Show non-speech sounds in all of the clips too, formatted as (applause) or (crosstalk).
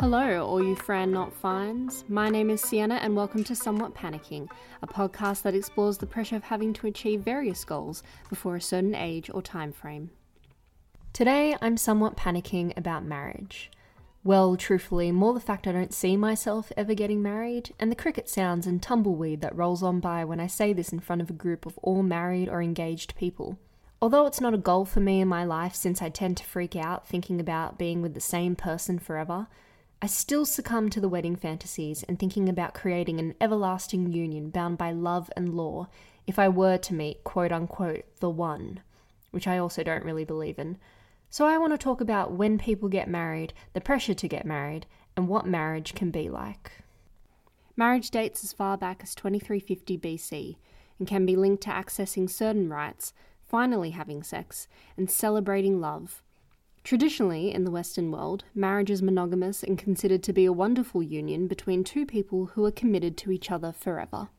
Hello, all you Fran Not Fines. My name is Sienna, and welcome to Somewhat Panicking, a podcast that explores the pressure of having to achieve various goals before a certain age or time frame. Today, I'm somewhat panicking about marriage. Well, truthfully, more the fact I don't see myself ever getting married, and the cricket sounds and tumbleweed that rolls on by when I say this in front of a group of all married or engaged people. Although it's not a goal for me in my life since I tend to freak out thinking about being with the same person forever, I still succumb to the wedding fantasies and thinking about creating an everlasting union bound by love and law if I were to meet quote unquote the one, which I also don't really believe in. So I want to talk about when people get married, the pressure to get married, and what marriage can be like. Marriage dates as far back as 2350 BC and can be linked to accessing certain rights, finally having sex, and celebrating love Traditionally, in the Western world, marriage is monogamous and considered to be a wonderful union between two people who are committed to each other forever.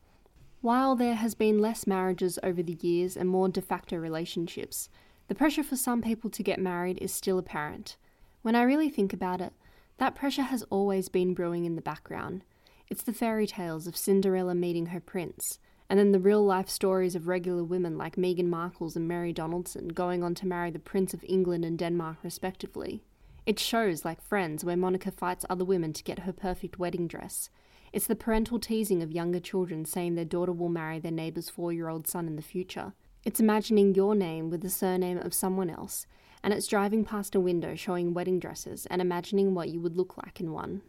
While there has been less marriages over the years and more de facto relationships, the pressure for some people to get married is still apparent. When I really think about it, that pressure has always been brewing in the background. It's the fairy tales of Cinderella meeting her prince, and then the real life stories of regular women like Meghan Markle's and Mary Donaldson going on to marry the Prince of England and Denmark, respectively. It's shows like Friends where Monica fights other women to get her perfect wedding dress. It's the parental teasing of younger children saying their daughter will marry their neighbour's four year old son in the future. It's imagining your name with the surname of someone else, and it's driving past a window showing wedding dresses and imagining what you would look like in one.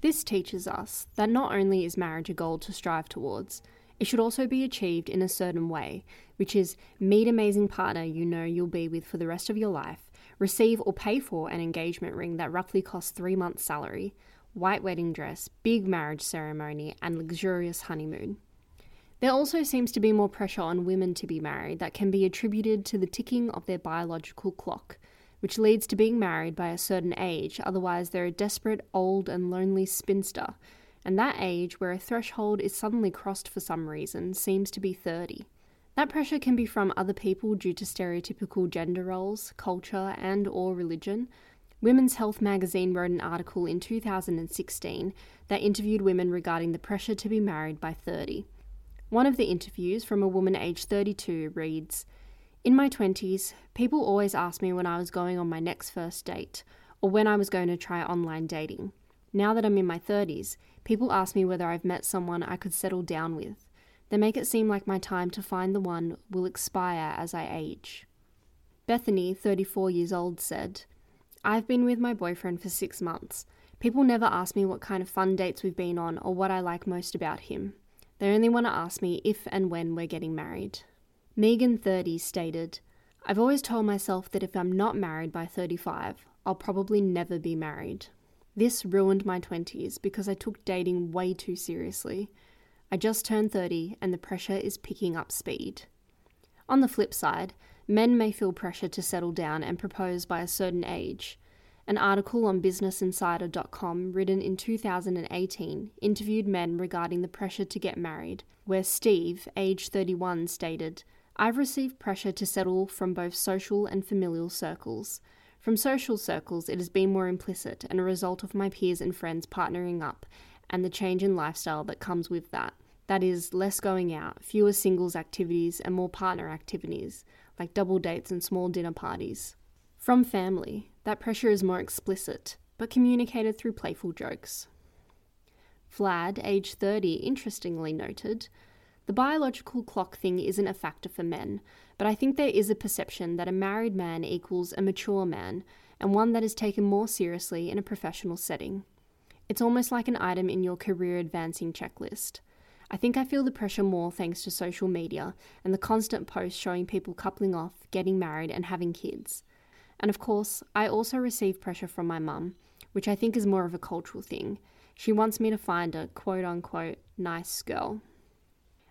This teaches us that not only is marriage a goal to strive towards, it should also be achieved in a certain way, which is meet amazing partner you know you'll be with for the rest of your life, receive or pay for an engagement ring that roughly costs three months' salary, white wedding dress, big marriage ceremony, and luxurious honeymoon. There also seems to be more pressure on women to be married that can be attributed to the ticking of their biological clock, which leads to being married by a certain age, otherwise, they're a desperate, old, and lonely spinster and that age where a threshold is suddenly crossed for some reason seems to be 30. That pressure can be from other people due to stereotypical gender roles, culture, and or religion. Women's Health magazine wrote an article in 2016 that interviewed women regarding the pressure to be married by 30. One of the interviews from a woman aged 32 reads, in my 20s, people always asked me when I was going on my next first date or when I was going to try online dating. Now that I'm in my 30s, people ask me whether I've met someone I could settle down with. They make it seem like my time to find the one will expire as I age. Bethany, 34 years old, said, I've been with my boyfriend for six months. People never ask me what kind of fun dates we've been on or what I like most about him. They only want to ask me if and when we're getting married. Megan, 30, stated, I've always told myself that if I'm not married by 35, I'll probably never be married. This ruined my 20s because I took dating way too seriously. I just turned 30 and the pressure is picking up speed. On the flip side, men may feel pressure to settle down and propose by a certain age. An article on BusinessInsider.com written in 2018 interviewed men regarding the pressure to get married, where Steve, age 31, stated, I've received pressure to settle from both social and familial circles. From social circles, it has been more implicit and a result of my peers and friends partnering up and the change in lifestyle that comes with that. That is, less going out, fewer singles activities, and more partner activities, like double dates and small dinner parties. From family, that pressure is more explicit, but communicated through playful jokes. Vlad, age 30, interestingly noted the biological clock thing isn't a factor for men, but I think there is a perception that a married man equals a mature man, and one that is taken more seriously in a professional setting. It's almost like an item in your career advancing checklist. I think I feel the pressure more thanks to social media and the constant posts showing people coupling off, getting married, and having kids. And of course, I also receive pressure from my mum, which I think is more of a cultural thing. She wants me to find a quote unquote nice girl.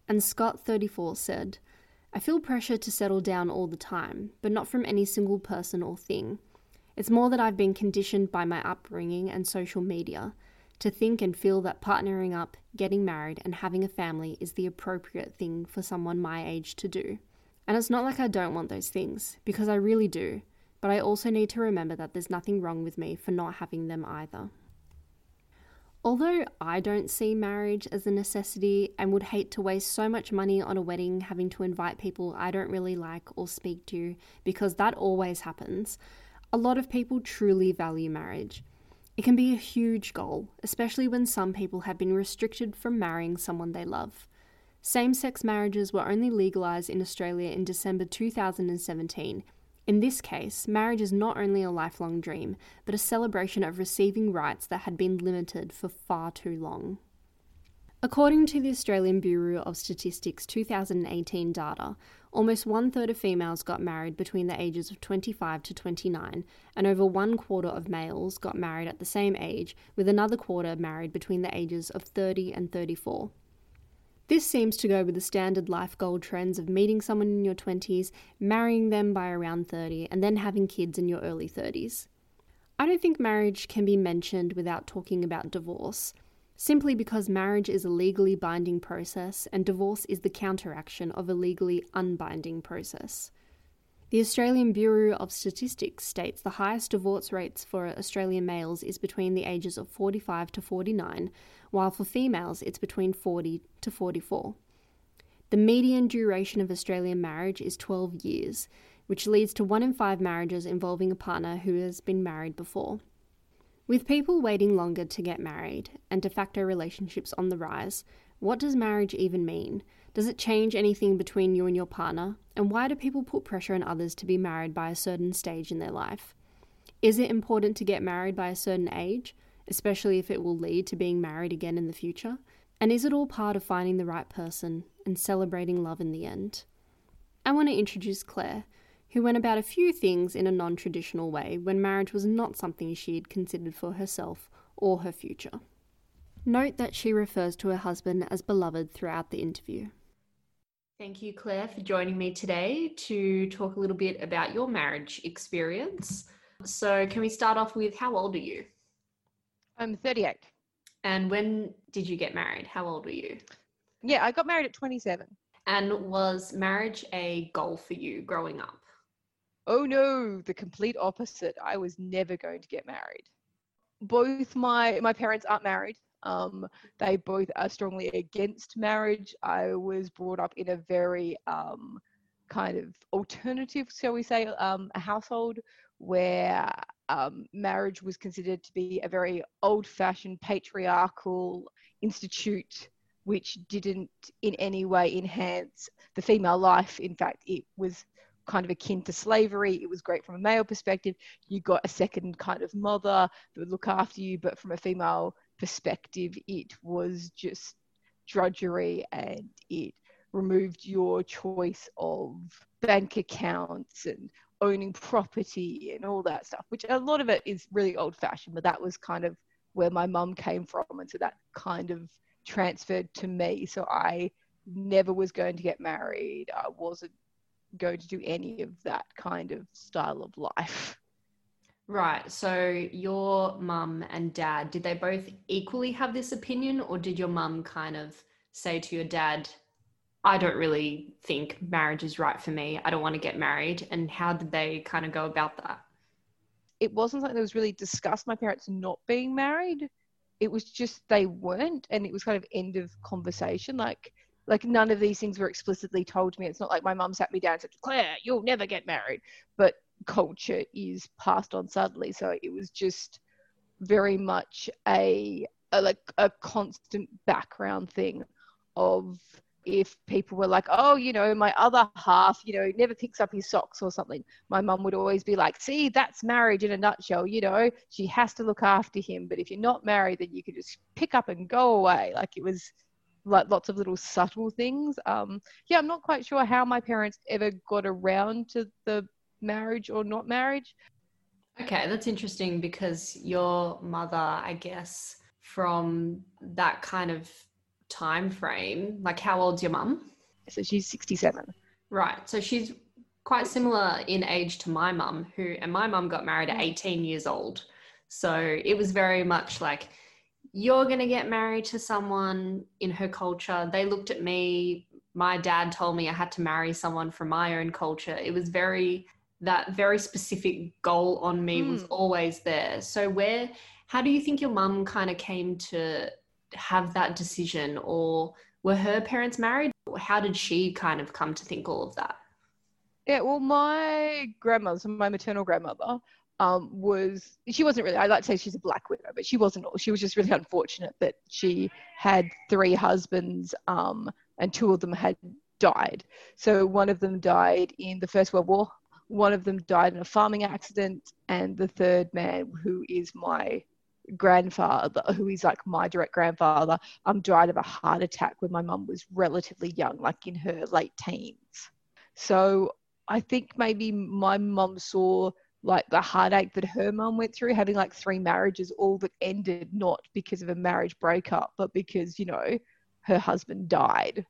And Scott34 said, I feel pressure to settle down all the time, but not from any single person or thing. It's more that I've been conditioned by my upbringing and social media. to think and feel that partnering up, getting married, and having a family is the appropriate thing for someone my age to do. And it's not like I don't want those things, because I really do, but I also need to remember that there's nothing wrong with me for not having them either. Although I don't see marriage as a necessity and would hate to waste so much money on a wedding having to invite people I don't really like or speak to, because that always happens, a lot of people truly value marriage. It can be a huge goal, especially when some people have been restricted from marrying someone they love. Same sex marriages were only legalised in Australia in December 2017. In this case, marriage is not only a lifelong dream, but a celebration of receiving rights that had been limited for far too long. According to the Australian Bureau of Statistics 2018 data, almost one third of females got married between the ages of 25 to 29, and over one quarter of males got married at the same age, with another quarter married between the ages of 30 and 34. This seems to go with the standard life goal trends of meeting someone in your 20s, marrying them by around 30, and then having kids in your early 30s. I don't think marriage can be mentioned without talking about divorce simply because marriage is a legally binding process and divorce is the counteraction of a legally unbinding process. The Australian Bureau of Statistics states the highest divorce rates for Australian males is between the ages of 45 to 49, while for females it's between 40 to 44. The median duration of Australian marriage is 12 years, which leads to one in five marriages involving a partner who has been married before. With people waiting longer to get married and de facto relationships on the rise, what does marriage even mean? Does it change anything between you and your partner? And why do people put pressure on others to be married by a certain stage in their life? Is it important to get married by a certain age, especially if it will lead to being married again in the future? And is it all part of finding the right person and celebrating love in the end? I want to introduce Claire, who went about a few things in a non traditional way when marriage was not something she had considered for herself or her future. Note that she refers to her husband as beloved throughout the interview. Thank you, Claire, for joining me today to talk a little bit about your marriage experience. So, can we start off with how old are you? I'm 38. And when did you get married? How old were you? Yeah, I got married at 27. And was marriage a goal for you growing up? Oh no, the complete opposite. I was never going to get married. Both my my parents aren't married. Um, they both are strongly against marriage. I was brought up in a very um, kind of alternative, shall we say, um, a household where um, marriage was considered to be a very old-fashioned patriarchal institute which didn't in any way enhance the female life. In fact, it was kind of akin to slavery. It was great from a male perspective. You got a second kind of mother that would look after you, but from a female perspective, it was just drudgery and it removed your choice of bank accounts and owning property and all that stuff, which a lot of it is really old fashioned, but that was kind of where my mum came from. And so that kind of transferred to me. So I never was going to get married. I wasn't going to do any of that kind of style of life. (laughs) Right. So your mum and dad, did they both equally have this opinion, or did your mum kind of say to your dad, I don't really think marriage is right for me. I don't want to get married. And how did they kind of go about that? It wasn't something that was really discussed, my parents not being married. It was just they weren't. And it was kind of end of conversation. Like like none of these things were explicitly told to me. It's not like my mum sat me down and said, Claire, you'll never get married. But culture is passed on subtly. So it was just very much a, a like a constant background thing of if people were like, oh, you know, my other half, you know, never picks up his socks or something, my mum would always be like, see, that's marriage in a nutshell. You know, she has to look after him. But if you're not married, then you can just pick up and go away. Like it was like lots of little subtle things. Um, yeah, I'm not quite sure how my parents ever got around to the marriage or not marriage. Okay, that's interesting because your mother, I guess, from that kind of time frame, like how old's your mum? So she's 67. Right. So she's quite similar in age to my mum, who, and my mum got married at mm. 18 years old. So it was very much like, you're going to get married to someone in her culture. They looked at me. My dad told me I had to marry someone from my own culture. It was very, that very specific goal on me mm. was hmm. always there. So, where, how do you think your mum kind of came to have that decision? Or were her parents married? How did she kind of come to think all of that? Yeah, well, my grandmother, my maternal grandmother, um, was she wasn't really. I like to say she's a black widow, but she wasn't. She was just really unfortunate that she had three husbands, um, and two of them had died. So one of them died in the First World War. One of them died in a farming accident, and the third man, who is my grandfather, who is like my direct grandfather, um, died of a heart attack when my mum was relatively young, like in her late teens. So I think maybe my mum saw like the heartache that her mum went through, having like three marriages, all that ended not because of a marriage breakup, but because, you know, her husband died.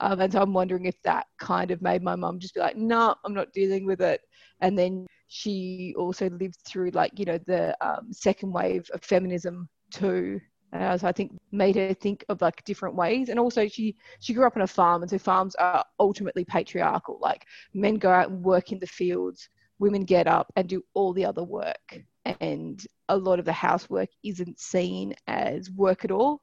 Um, and so I'm wondering if that kind of made my mum just be like, no, I'm not dealing with it. And then she also lived through like, you know, the um, second wave of feminism too uh, so I think made her think of like different ways. And also she she grew up on a farm, and so farms are ultimately patriarchal. Like men go out and work in the fields, women get up and do all the other work, and a lot of the housework isn't seen as work at all.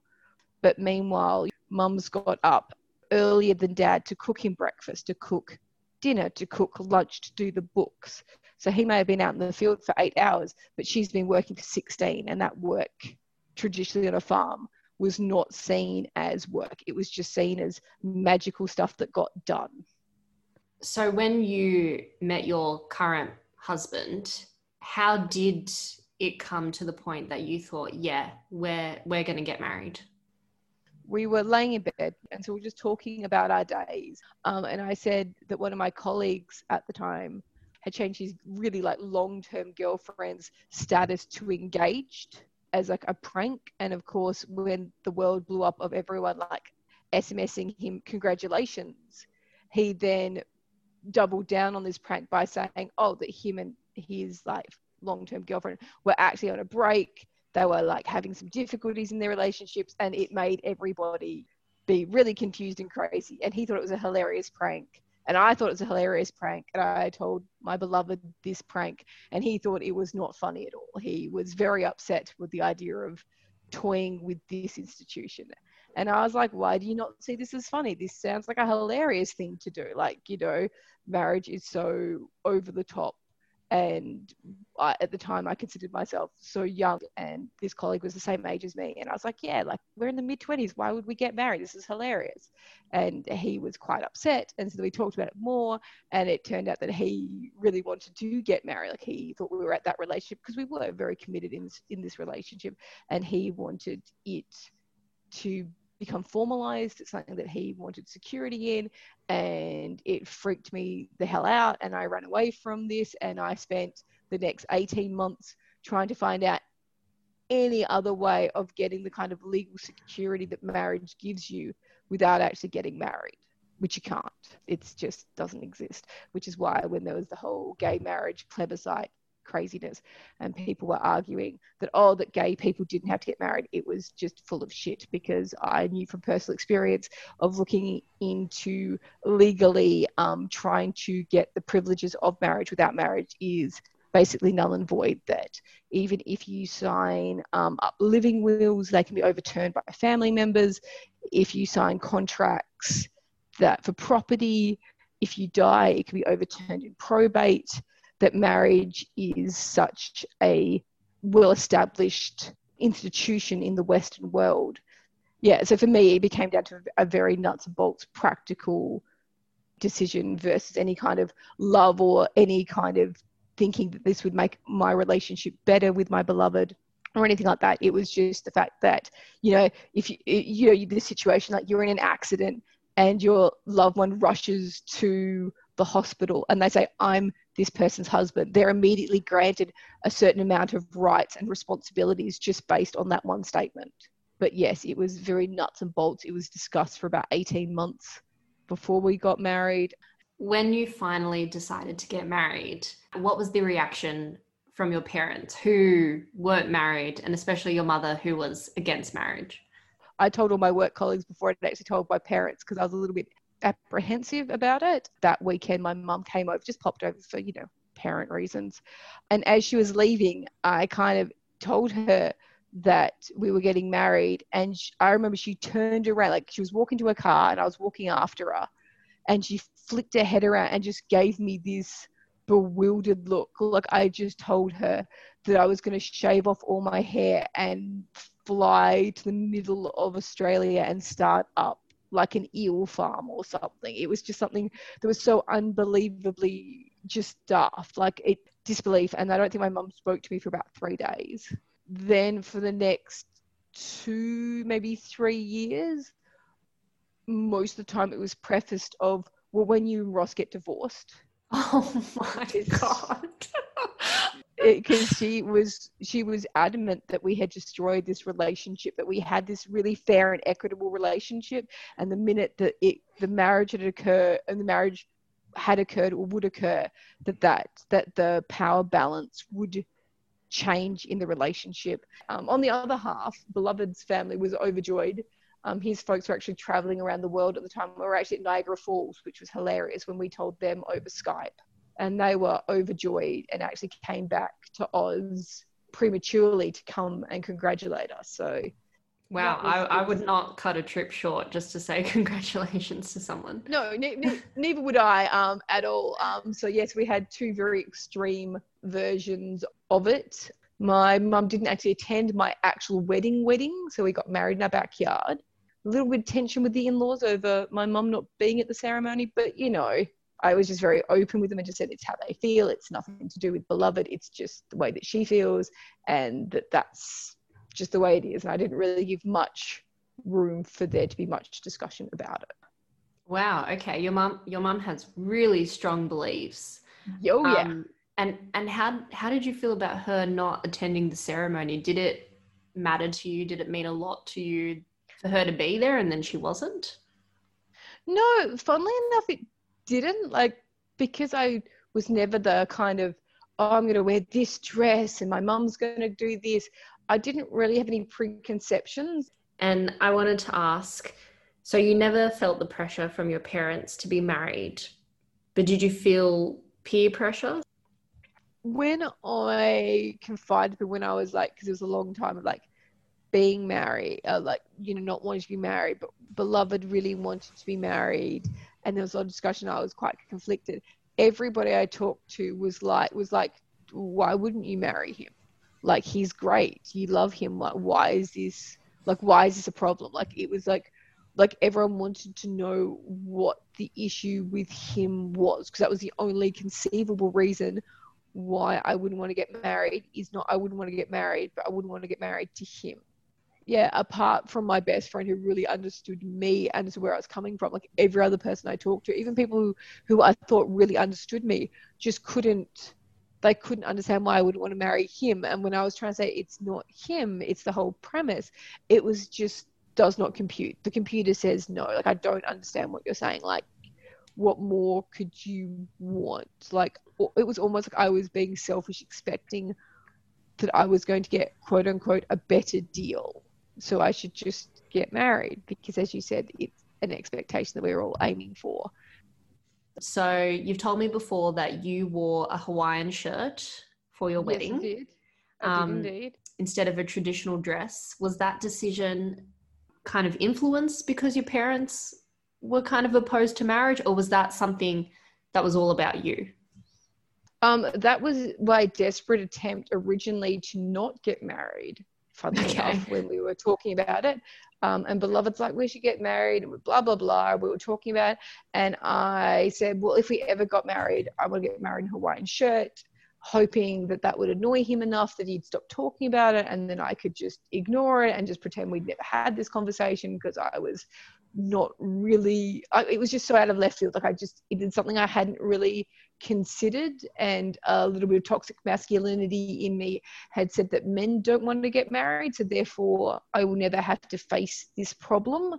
But meanwhile, mum's got up earlier than dad to cook him breakfast, to cook dinner, to cook lunch, to do the books. So he may have been out in the field for eight hours, but she's been working for 16, and that work traditionally on a farm was not seen as work. It was just seen as magical stuff that got done. So, when you met your current husband, how did it come to the point that you thought, yeah, we're, we're going to get married? We were laying in bed, and so we were just talking about our days. Um, and I said that one of my colleagues at the time had changed his really like long term girlfriend's status to engaged as like a prank. And of course, when the world blew up of everyone like SMSing him congratulations, he then doubled down on this prank by saying, "Oh, that him and his like long-term girlfriend were actually on a break. They were like having some difficulties in their relationships, and it made everybody be really confused and crazy. And he thought it was a hilarious prank. And I thought it was a hilarious prank. And I told my beloved this prank, and he thought it was not funny at all. He was very upset with the idea of toying with this institution. And I was like, why do you not see this as funny? This sounds like a hilarious thing to do. Like, you know, marriage is so over the top and I, at the time I considered myself so young and this colleague was the same age as me and I was like yeah like we're in the mid 20s why would we get married? This is hilarious. And he was quite upset and so we talked about it more and it turned out that he really wanted to get married. Like he thought we were at that relationship because we were very committed in this, in this relationship and he wanted it to become formalized. It's something that he wanted security in, and it freaked me the hell out. And I ran away from this, and I spent the next 18 months trying to find out any other way of getting the kind of legal security that marriage gives you without actually getting married which you can't. It just doesn't exist. Which is why when there was the whole gay marriage plebiscite craziness and people were arguing that oh that gay people didn't have to get married. It was just full of shit because i knew from personal experience of looking into legally um, trying to get the privileges of marriage without marriage is basically null and void that even if you sign um, up living wills they can be overturned by family members. If you sign contracts that for property if you die it can be overturned in probate that marriage is such a well established institution in the Western world. Yeah, so for me, it became down to a very nuts and bolts practical decision versus any kind of love or any kind of thinking that this would make my relationship better with my beloved or anything like that. It was just the fact that, you know, if you, you know, this situation, like you're in an accident and your loved one rushes to the hospital and they say, I'm this person's husband, they're immediately granted a certain amount of rights and responsibilities just based on that one statement. But yes, it was very nuts and bolts. It was discussed for about 18 months before we got married. When you finally decided to get married, what was the reaction from your parents who weren't married, and especially your mother who was against marriage? I told all my work colleagues before I'd actually told my parents because I was a little bit apprehensive about it. That weekend, my mum came over, just popped over for, you know, parent reasons. And as she was leaving, I kind of told her that we were getting married. And she, I remember she turned around, like she was walking to her car and I was walking after her. And she flicked her head around and just gave me this bewildered look. Like I just told her that I was going to shave off all my hair and fly to the middle of Australia and start up like an eel farm or something. It was just something that was so unbelievably just daft, like it disbelief. And I don't think my mum spoke to me for about three days. Then for the next two, maybe three years, most of the time it was prefaced of, well, when you and Ross get divorced. Oh my (laughs) god. (laughs) because she was she was adamant that we had destroyed this relationship that we had this really fair and equitable relationship. And the minute that it the marriage had occurred and the marriage had occurred or would occur that that that the power balance would change in the relationship. Um, on the other half beloved's family was overjoyed. Um, his folks were actually traveling around the world at the time. We were actually at niagara falls which was hilarious when we told them over skype and they were overjoyed and actually came back to Oz prematurely to come and congratulate us. So, wow, I, I would not cut a trip short just to say (laughs) congratulations to someone. No, ne- ne- (laughs) neither would I um, at all. Um, so, yes, we had two very extreme versions of it. My mum didn't actually attend my actual wedding wedding, so we got married in our backyard. A little bit of tension with the in-laws over my mum not being at the ceremony, but you know, I was just very open with them and just said it's how they feel. It's nothing to do with beloved. It's just the way that she feels, and that that's just the way it is. And I didn't really give much room for there to be much discussion about it. Wow. Okay. Your mom, your mom has really strong beliefs. Oh yeah. Um, and and how how did you feel about her not attending the ceremony? Did it matter to you? Did it mean a lot to you for her to be there and then she wasn't? No, funnily enough, it didn't like because I was never the kind of oh I'm going to wear this dress and my mum's going to do this. I didn't really have any preconceptions. And I wanted to ask so you never felt the pressure from your parents to be married, but did you feel peer pressure? When I confided when I was like, because it was a long time of like being married, uh, like, you know, not wanting to be married, but beloved really wanted to be married and there was a lot of discussion. I was quite conflicted. Everybody I talked to was like, was like, why wouldn't you marry him? Like he's great. You love him. Like why is this? Like why is this a problem? Like it was like, like everyone wanted to know what the issue with him was because that was the only conceivable reason why I wouldn't want to get married. Is not I wouldn't want to get married, but I wouldn't want to get married to him yeah, apart from my best friend who really understood me and where I was coming from, like every other person I talked to, even people who, who I thought really understood me, just couldn't, they couldn't understand why I would want to marry him. And when I was trying to say it's not him, it's the whole premise, it was just does not compute. The computer says no. Like, I don't understand what you're saying. Like, what more could you want? Like, it was almost like I was being selfish, expecting that I was going to get quote unquote a better deal so I should just get married because, as you said, it's an expectation that we're all aiming for. So you've told me before that you wore a Hawaiian shirt for your wedding. Yes, I did. I um, did indeed. Instead of a traditional dress. Was that decision kind of influenced because your parents were kind of opposed to marriage, or was that something that was all about you? Um, that was my desperate attempt originally to not get married funnily (laughs) okay. enough, when we were talking about it. Um, and Beloved's like, we should get married, and blah, blah, blah. We were talking about it. And I said, well, if we ever got married, I would get married in Hawaiian shirt, hoping that that would annoy him enough that he'd stop talking about it. And then I could just ignore it and just pretend we'd never had this conversation because I was not really, I, it was just so out of left field. Like I just, it did something I hadn't really considered and a little bit of toxic masculinity in me had said that men don't want to get married so therefore i will never have to face this problem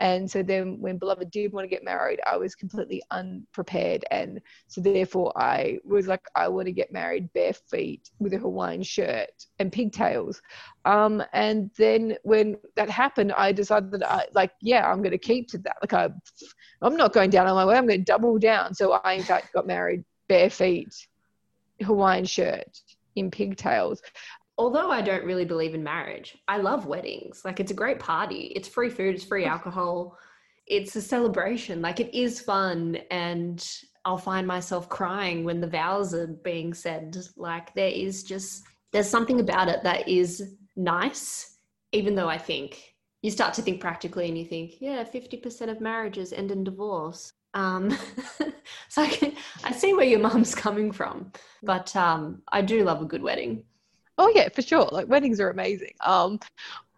And so then when beloved did want to get married, I was completely unprepared. And so therefore I was like, I want to get married bare feet with a Hawaiian shirt and pigtails. Um, and then when that happened, I decided that I like, yeah, I'm going to keep to that. Like I, I'm not going down on my way. I'm going to double down. So I in fact got married bare feet, Hawaiian shirt in pigtails although I don't really believe in marriage, I love weddings. Like it's a great party. It's free food, it's free alcohol. It's a celebration. Like it is fun and I'll find myself crying when the vows are being said. Like there is just there's something about it that is nice, even though I think you start to think practically and you think, yeah, 50% of marriages end in divorce. Um, (laughs) so I, can, I see where your mum's coming from, but um, I do love a good wedding. Oh yeah, for sure. Like weddings are amazing. Um,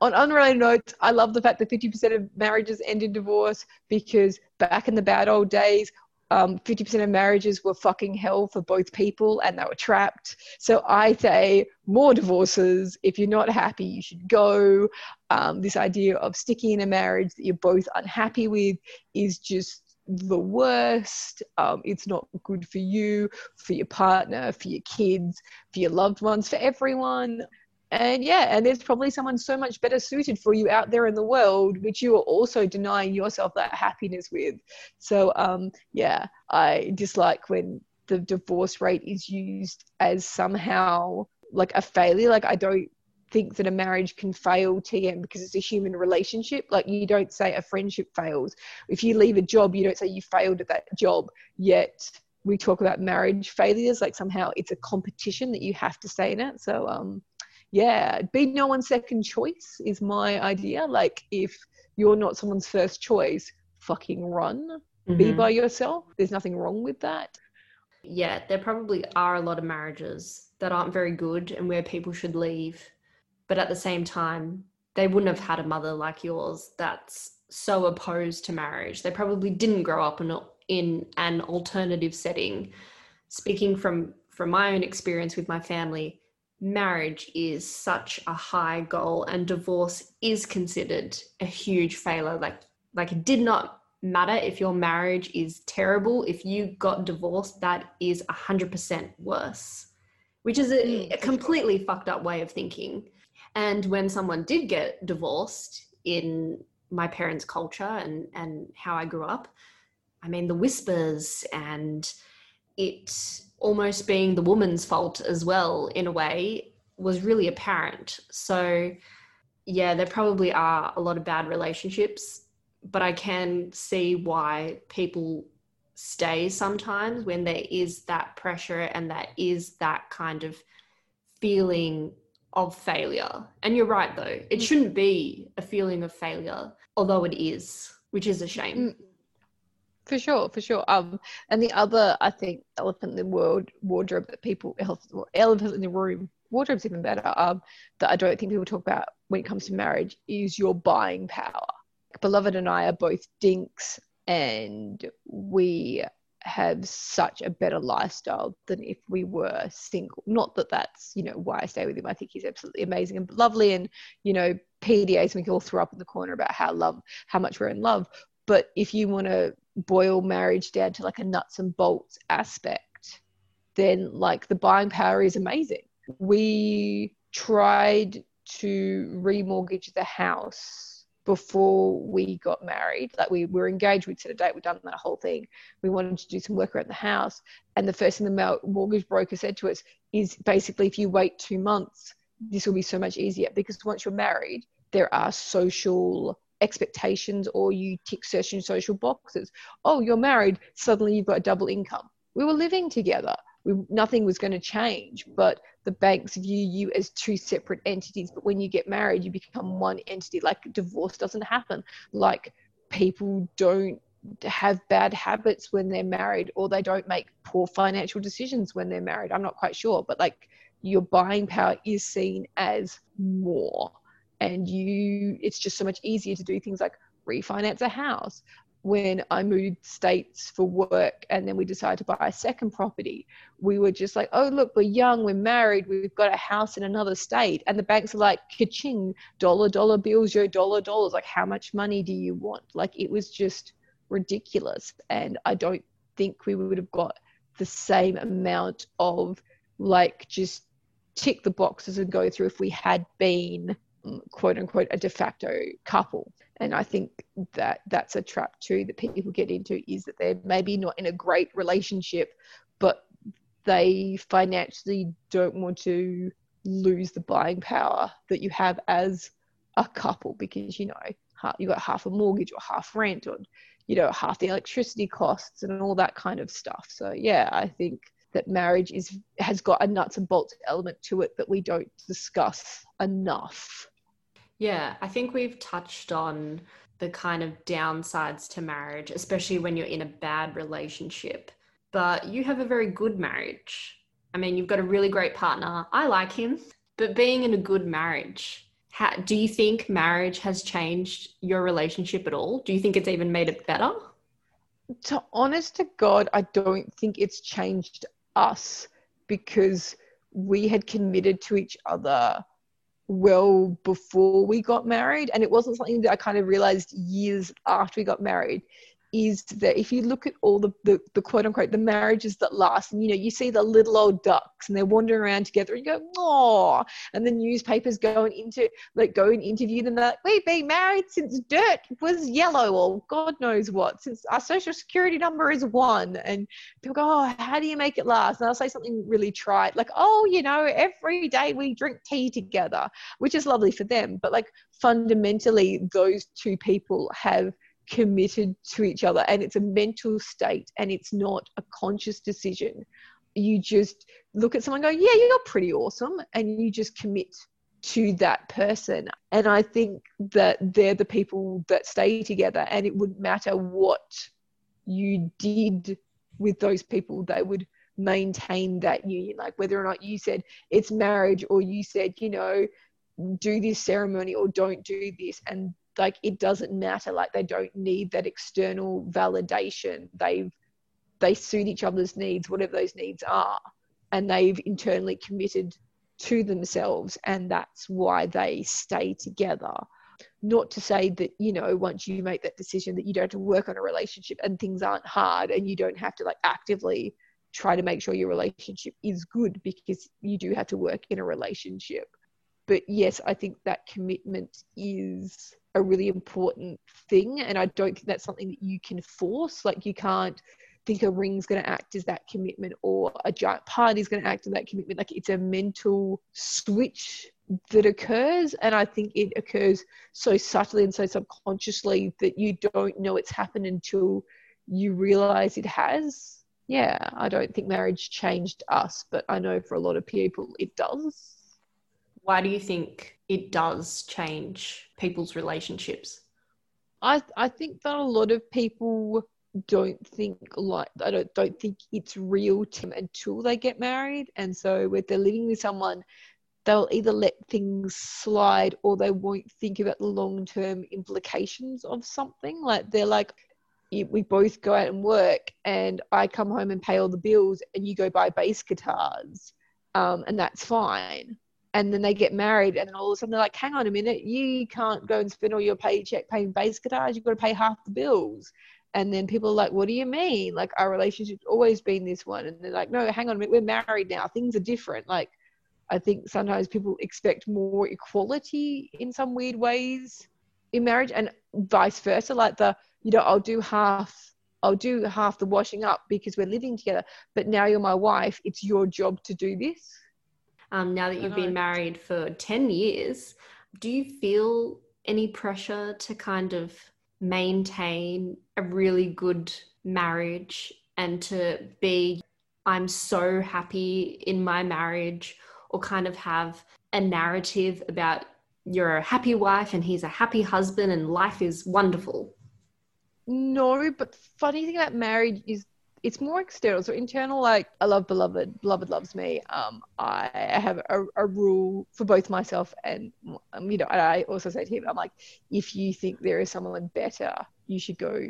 on unrelated notes, I love the fact that 50% of marriages end in divorce because back in the bad old days, um, 50% of marriages were fucking hell for both people and they were trapped. So I say more divorces. If you're not happy, you should go. Um, this idea of sticking in a marriage that you're both unhappy with is just the worst. Um, it's not good for you, for your partner, for your kids, for your loved ones, for everyone. And yeah, and there's probably someone so much better suited for you out there in the world, which you are also denying yourself that happiness with. So um, yeah, I dislike when the divorce rate is used as somehow like a failure. Like I don't think that a marriage can fail TM because it's a human relationship. Like you don't say a friendship fails. If you leave a job, you don't say you failed at that job. Yet we talk about marriage failures like somehow it's a competition that you have to stay in it. So um yeah, be no one's second choice is my idea. Like if you're not someone's first choice, fucking run. Mm-hmm. Be by yourself. There's nothing wrong with that. Yeah, there probably are a lot of marriages that aren't very good and where people should leave but at the same time they wouldn't have had a mother like yours that's so opposed to marriage. They probably didn't grow up in, in an alternative setting. Speaking from from my own experience with my family marriage is such a high goal and divorce is considered a huge failure. Like like it did not matter if your marriage is terrible. If you got divorced that is 100% worse which is a, mm, a completely fucked up way of thinking and when someone did get divorced in my parents' culture and, and how I grew up, I mean, the whispers and it almost being the woman's fault as well, in a way, was really apparent. So, yeah, there probably are a lot of bad relationships, but I can see why people stay sometimes when there is that pressure and that is that kind of feeling of failure. And you're right, though, it mm. shouldn't be a feeling of failure, although it is, which is a shame. Mm. For sure, for sure. Um, and the other, I think, elephant in the world wardrobe that people, elephant in the room, wardrobe's even better. Um, that I don't think people talk about when it comes to marriage is your buying power. Beloved and I are both dinks, and we have such a better lifestyle than if we were single. Not that that's, you know, why I stay with him. I think he's absolutely amazing and lovely. And, you know, PDAs make all throw up in the corner about how love, how much we're in love. But if you want to boil marriage down to like a nuts and bolts aspect, then like the buying power is amazing. We tried to remortgage the house before we got married. Like we were engaged, we'd set a date, we'd done that whole thing. We wanted to do some work around the house. And the first thing the mortgage broker said to us is basically, if you wait two months, this will be so much easier because once you're married, there are social expectations or you tick certain social boxes. Oh, you're married, suddenly you've got a double income. We were living together. We, nothing was going to change, but the banks view you as two separate entities. But when you get married, you become one entity. Like divorce doesn't happen. Like people don't have bad habits when they're married or they don't make poor financial decisions when they're married. I'm not quite sure, but like your buying power is seen as more. And you, it's just so much easier to do things like refinance a house, when I moved states for work and then we decided to buy a second property, we were just like, oh, look, we're young, we're married, we've got a house in another state. And the banks are like, ka-ching, dollar, dollar bills, yo, dollar, dollars. Like, how much money do you want? Like, it was just ridiculous. And I don't think we would have got the same amount of like just tick the boxes and go through if we had been mm, quote unquote a de facto couple and i think that that's a trap too that people get into is that they're maybe not in a great relationship but they financially don't want to lose the buying power that you have as a couple because you know you got half a mortgage or half rent or you know half the electricity costs and all that kind of stuff. So yeah i think that marriage is has got a nuts and bolts element to it that we don't discuss enough yeah, I think we've touched on the kind of downsides to marriage, especially when you're in a bad relationship. But you have a very good marriage. I mean, you've got a really great partner. I like him. But being in a good marriage, how, do you think marriage has changed your relationship at all? Do you think it's even made it better? To honest to God, I don't think it's changed us because we had committed to each other well before we got married and it wasn't something that i kind of realized years after we got married is that if you look at all the, the, the, quote unquote the marriages that last and you know you see the little old ducks and they're wandering around together and you go oh and the newspapers go and into like go and interview them they're like we've been married since dirt was yellow or god knows what since our social security number is one. And people go oh how do you make it last? And i'll say something really trite like oh you know every day we drink tea together which is lovely for them. But like fundamentally those two people have committed to each other and it's a mental state and it's not a conscious decision. You just look at someone and go yeah you're pretty awesome and you just commit to that person. And i think that they're the people that stay together and it wouldn't matter what you did with those people they would maintain that union. Like whether or not you said it's marriage or you said you know do this ceremony or don't do this and like it doesn't matter like they don't need that external validation. They've they suit each other's needs whatever those needs are. And they've internally committed to themselves and that's why they stay together. Not to say that you know once you make that decision that you don't have to work on a relationship and things aren't hard and you don't have to like actively try to make sure your relationship is good because you do have to work in a relationship. But yes i think that commitment is a really important thing and i don't think that's something that you can force. Like you can't think a ring's going to act as that commitment or a giant party is going to act as that commitment. Like it's a mental switch that occurs and i think it occurs so subtly and so subconsciously that you don't know it's happened until you realize it has. Yeah i don't think marriage changed us but i know for a lot of people it does why do you think it does change people's relationships? I I think that a lot of people don't think like I don't don't think it's real to until they get married, and so when they're living with someone, they'll either let things slide or they won't think about the long term implications of something. Like they're like, we both go out and work, and I come home and pay all the bills, and you go buy bass guitars, um, and that's fine and then they get married and then all of a sudden they're like hang on a minute you can't go and spend all your paycheck paying bass guitars you've got to pay half the bills. And then people are like what do you mean? Like our relationship's always been this one. And they're like no hang on a minute we're married now things are different. Like i think sometimes people expect more equality in some weird ways in marriage and vice versa like the you know i'll do half I'll do half the washing up because we're living together, but now you're my wife. It's your job to do this um, now that you've been married for 10 years, do you feel any pressure to kind of maintain a really good marriage and to be, I'm so happy in my marriage, or kind of have a narrative about you're a happy wife and he's a happy husband and life is wonderful? No, but funny thing about marriage is it's more external. So internal, like I love beloved, beloved loves me. Um, I have a, a rule for both myself and um, you know, I also say to him, I'm like, if you think there is someone better, you should go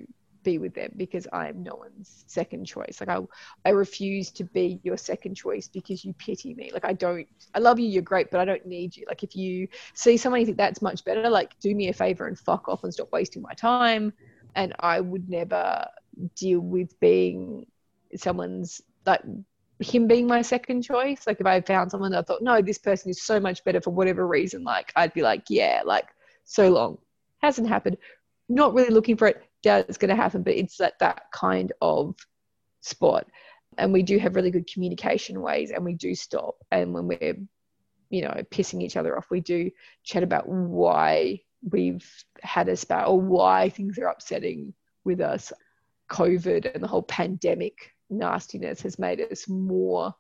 be with them because I'm no one's second choice. Like I, I refuse to be your second choice because you pity me. Like I don't, I love you, you're great, but I don't need you. Like if you see someone you think that's much better, like do me a favor and fuck off and stop wasting my time. And I would never deal with being someone's like him being my second choice. Like if I found someone that I thought, no, this person is so much better for whatever reason, like I'd be like, yeah, like so long. Hasn't happened. Not really looking for it doubt it's going to happen, but it's that that kind of spot. And we do have really good communication ways, and we do stop. And when we're, you know, pissing each other off, we do chat about why we've had a spat or why things are upsetting with us. COVID and the whole pandemic nastiness has made us more.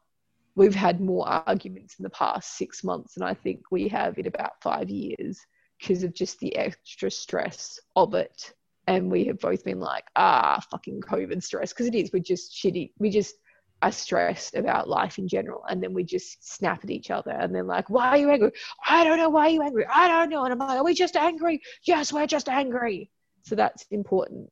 We've had more arguments in the past six months than I think we have in about five years because of just the extra stress of it and we have both been like, ah, fucking COVID stress, because it is. We're just shitty. We just are stressed about life in general, and then we just snap at each other, and then like, why are you angry? I don't know why are you angry. I don't know, and I'm like, are we just angry? Yes, we're just angry. So that's important.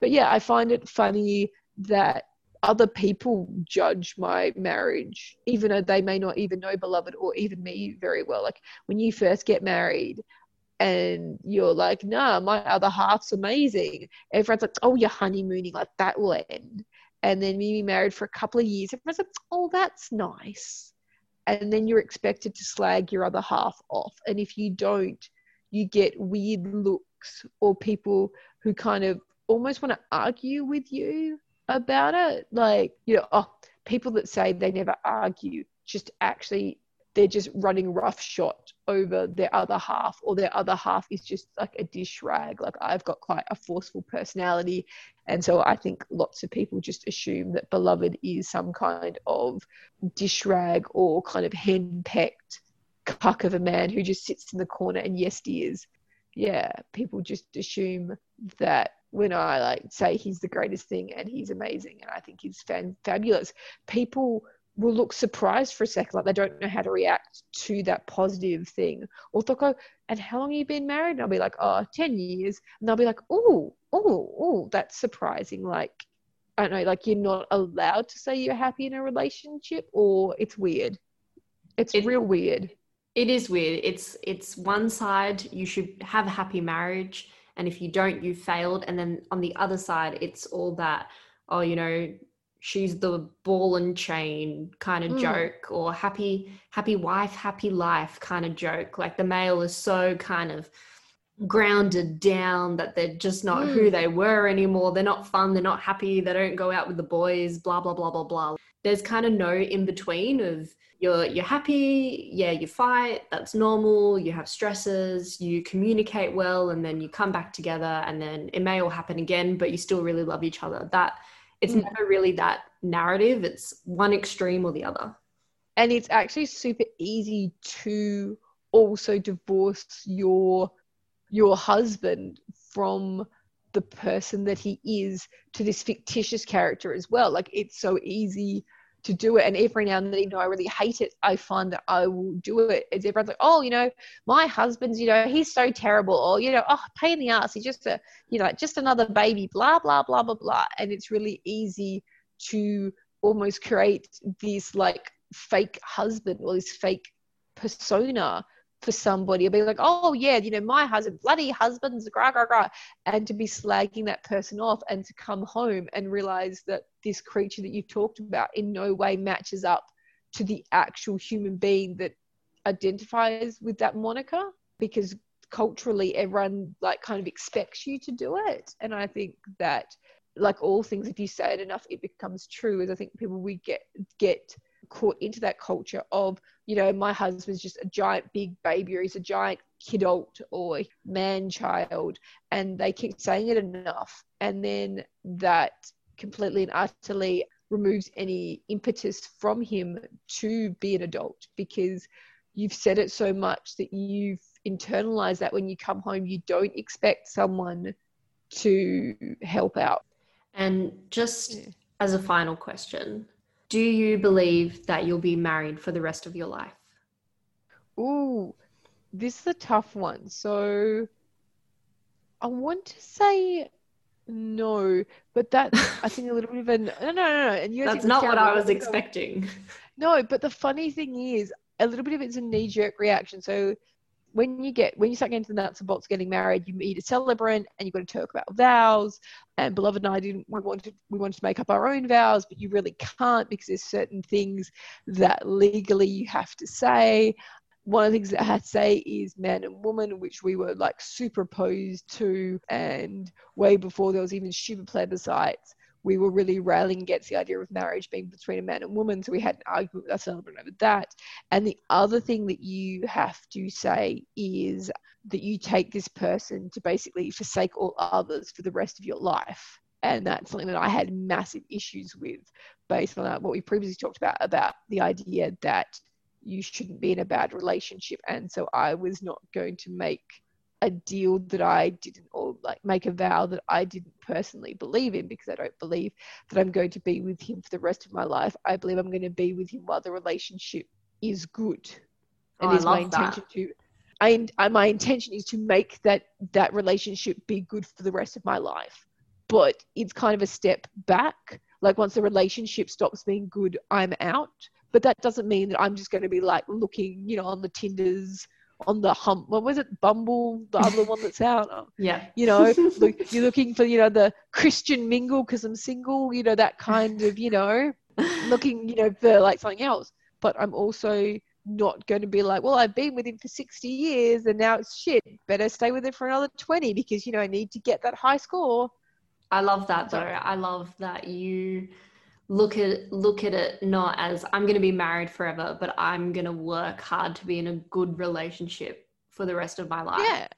But yeah, I find it funny that other people judge my marriage, even though they may not even know beloved or even me very well. Like when you first get married, and you're like, nah, my other half's amazing. Everyone's like, oh, you're honeymooning, like that will end. And then maybe married for a couple of years, everyone's like, oh, that's nice. And then you're expected to slag your other half off. And if you don't, you get weird looks or people who kind of almost want to argue with you about it. Like, you know, oh, people that say they never argue just actually they're just running rough shot over their other half or their other half is just like a dish rag like i've got quite a forceful personality and so i think lots of people just assume that beloved is some kind of dish rag or kind of henpecked cuck of a man who just sits in the corner and yes dears yeah people just assume that when i like say he's the greatest thing and he's amazing and i think he's fan- fabulous people will look surprised for a second, like they don't know how to react to that positive thing. Or they'll go, and how long have you been married? And I'll be like, oh, 10 years. And they'll be like, oh, oh, oh, that's surprising. Like, I don't know, like you're not allowed to say you're happy in a relationship or it's weird. It's it, real weird. It is weird. It's it's one side you should have a happy marriage and if you don't you failed. And then on the other side it's all that oh you know she's the ball and chain kind of mm. joke or happy happy wife happy life kind of joke. Like the male is so kind of grounded down that they're just not mm. who they were anymore. They're not fun. They're not happy. They don't go out with the boys blah blah blah blah blah. There's kind of no in between of you're you're happy yeah you fight that's normal you have stresses you communicate well and then you come back together and then it may all happen again but you still really love each other. That it's mm. never really that narrative it's one extreme or the other. And it's actually super easy to also divorce your your husband from the person that he is to this fictitious character as well. Like it's so easy to do it. And every now and then, even though I really hate it, I find that I will do it. It's everyone's like, oh, you know, my husband's, you know, he's so terrible, or you know, oh, pain in the ass. He's just a, you know, just another baby. Blah blah blah blah blah. And it's really easy to almost create this like fake husband or this fake persona for somebody. I'll be like, oh yeah, you know, my husband, bloody husband's gra gra gra, and to be slagging that person off and to come home and realize that this creature that you've talked about in no way matches up to the actual human being that identifies with that moniker because culturally everyone like kind of expects you to do it and i think that like all things if you say it enough it becomes true as i think people we get get caught into that culture of, you know, my husband's just a giant big baby or he's a giant kidult or man child. And they keep saying it enough. And then that completely and utterly removes any impetus from him to be an adult because you've said it so much that you've internalized that when you come home, you don't expect someone to help out. And just yeah. as a final question, do you believe that you'll be married for the rest of your life? Ooh, this is a tough one. So I want to say No, but that's I think a little bit of an no, no, no, no. And you that's not what I was expecting. No, but the funny thing is, a little bit of it's a knee jerk reaction. So when you get when you start getting to the nuts and bolts getting married, you meet a celebrant and you've got to talk about vows. And beloved and I didn't we wanted we wanted to make up our own vows, but you really can't because there's certain things that legally you have to say. One of the things that I had to say is man and woman, which we were like super opposed to, and way before there was even stupid plebiscites we were really railing against the idea of marriage being between a man and woman. So we had an argument with our celebrant over that. And the other thing that you have to say is that you take this person to basically forsake all others for the rest of your life. And that's something that I had massive issues with based on what we previously talked about, about the idea that you shouldn't be in a bad relationship. And so I was not going to make a deal that I didn't, or like make a vow that I didn't personally believe in because I don't believe that I'm going to be with him for the rest of my life. I believe I'm going to be with him while the relationship is good. Oh, and oh, is my intention that. to I, I, my intention is to make that that relationship be good for the rest of my life. But it's kind of a step back. Like once the relationship stops being good, I'm out. But that doesn't mean that I'm just going to be like looking, you know, on the Tinders on the hump. What was it? Bumble, the other one that's out. (laughs) Yeah. You know, (laughs) look, you're looking for, you know, the Christian mingle because I'm single, you know, that kind of, you know, (laughs) looking, you know, for like something else. But I'm also not going to be like, well, I've been with him for 60 years and now it's shit. Better stay with him for another 20 because, you know, I need to get that high score. I love that though. I love that you look at look at it not as I'm going to be married forever, but I'm going to work hard to be in a good relationship for the rest of my life. Yeah.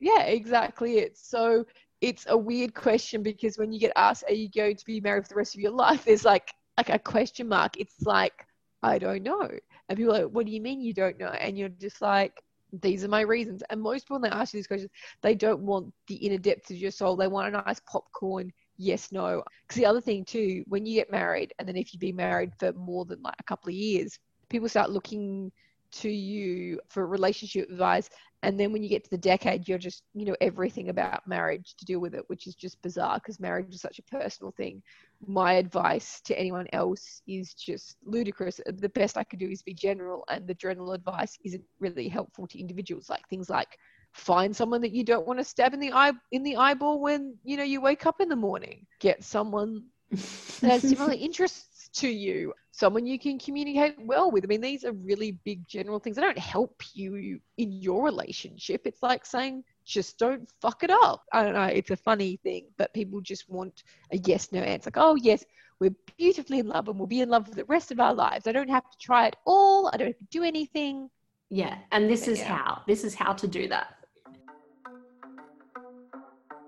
Yeah, exactly. It's so it's a weird question because when you get asked, are you going to be married for the rest of your life? There's like like a question mark. It's like, I don't know. And people are like, what do you mean you don't know? And you're just like, these are my reasons. And most people, when they ask you these questions, they don't want the inner depths of your soul. They want a nice popcorn yes, no. Because the other thing too, when you get married, and then if you've been married for more than like a couple of years, people start looking to you for relationship advice. And then when you get to the decade, you're just, you know, everything about marriage to deal with it, which is just bizarre because marriage is such a personal thing. My advice to anyone else is just ludicrous. The best I could do is be general, and the general advice isn't really helpful to individuals, like things like find someone that you don't want to stab in the eye in the eyeball when you know you wake up in the morning. Get someone that has (laughs) similar interests to you. Someone you can communicate well with. I mean these are really big general things. They don't help you in your relationship. It's like saying just don't fuck it up. I don't know it's a funny thing but people just want a yes no answer. Like oh yes we're beautifully in love and we'll be in love for the rest of our lives. I don't have to try it all. I don't have to do anything. Yeah and this is yeah. how this is how to do that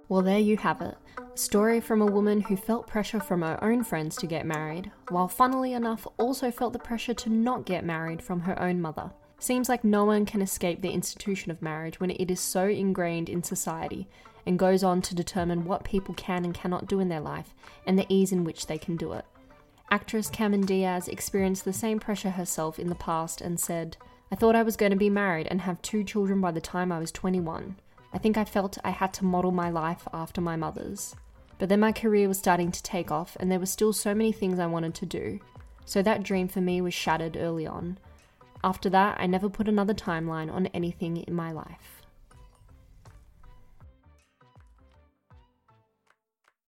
well, there you have it. A story from a woman who felt pressure from her own friends to get married, while funnily enough also felt the pressure to not get married from her own mother. Seems like no one can escape the institution of marriage when it is so ingrained in society and goes on to determine what people can and cannot do in their life and the ease in which they can do it. Actress Cameron Diaz experienced the same pressure herself in the past and said, I thought I was going to be married and have two children by the time I was 21. I think I felt I had to model my life after my mother's. But then my career was starting to take off, and there were still so many things I wanted to do. So that dream for me was shattered early on. After that, I never put another timeline on anything in my life.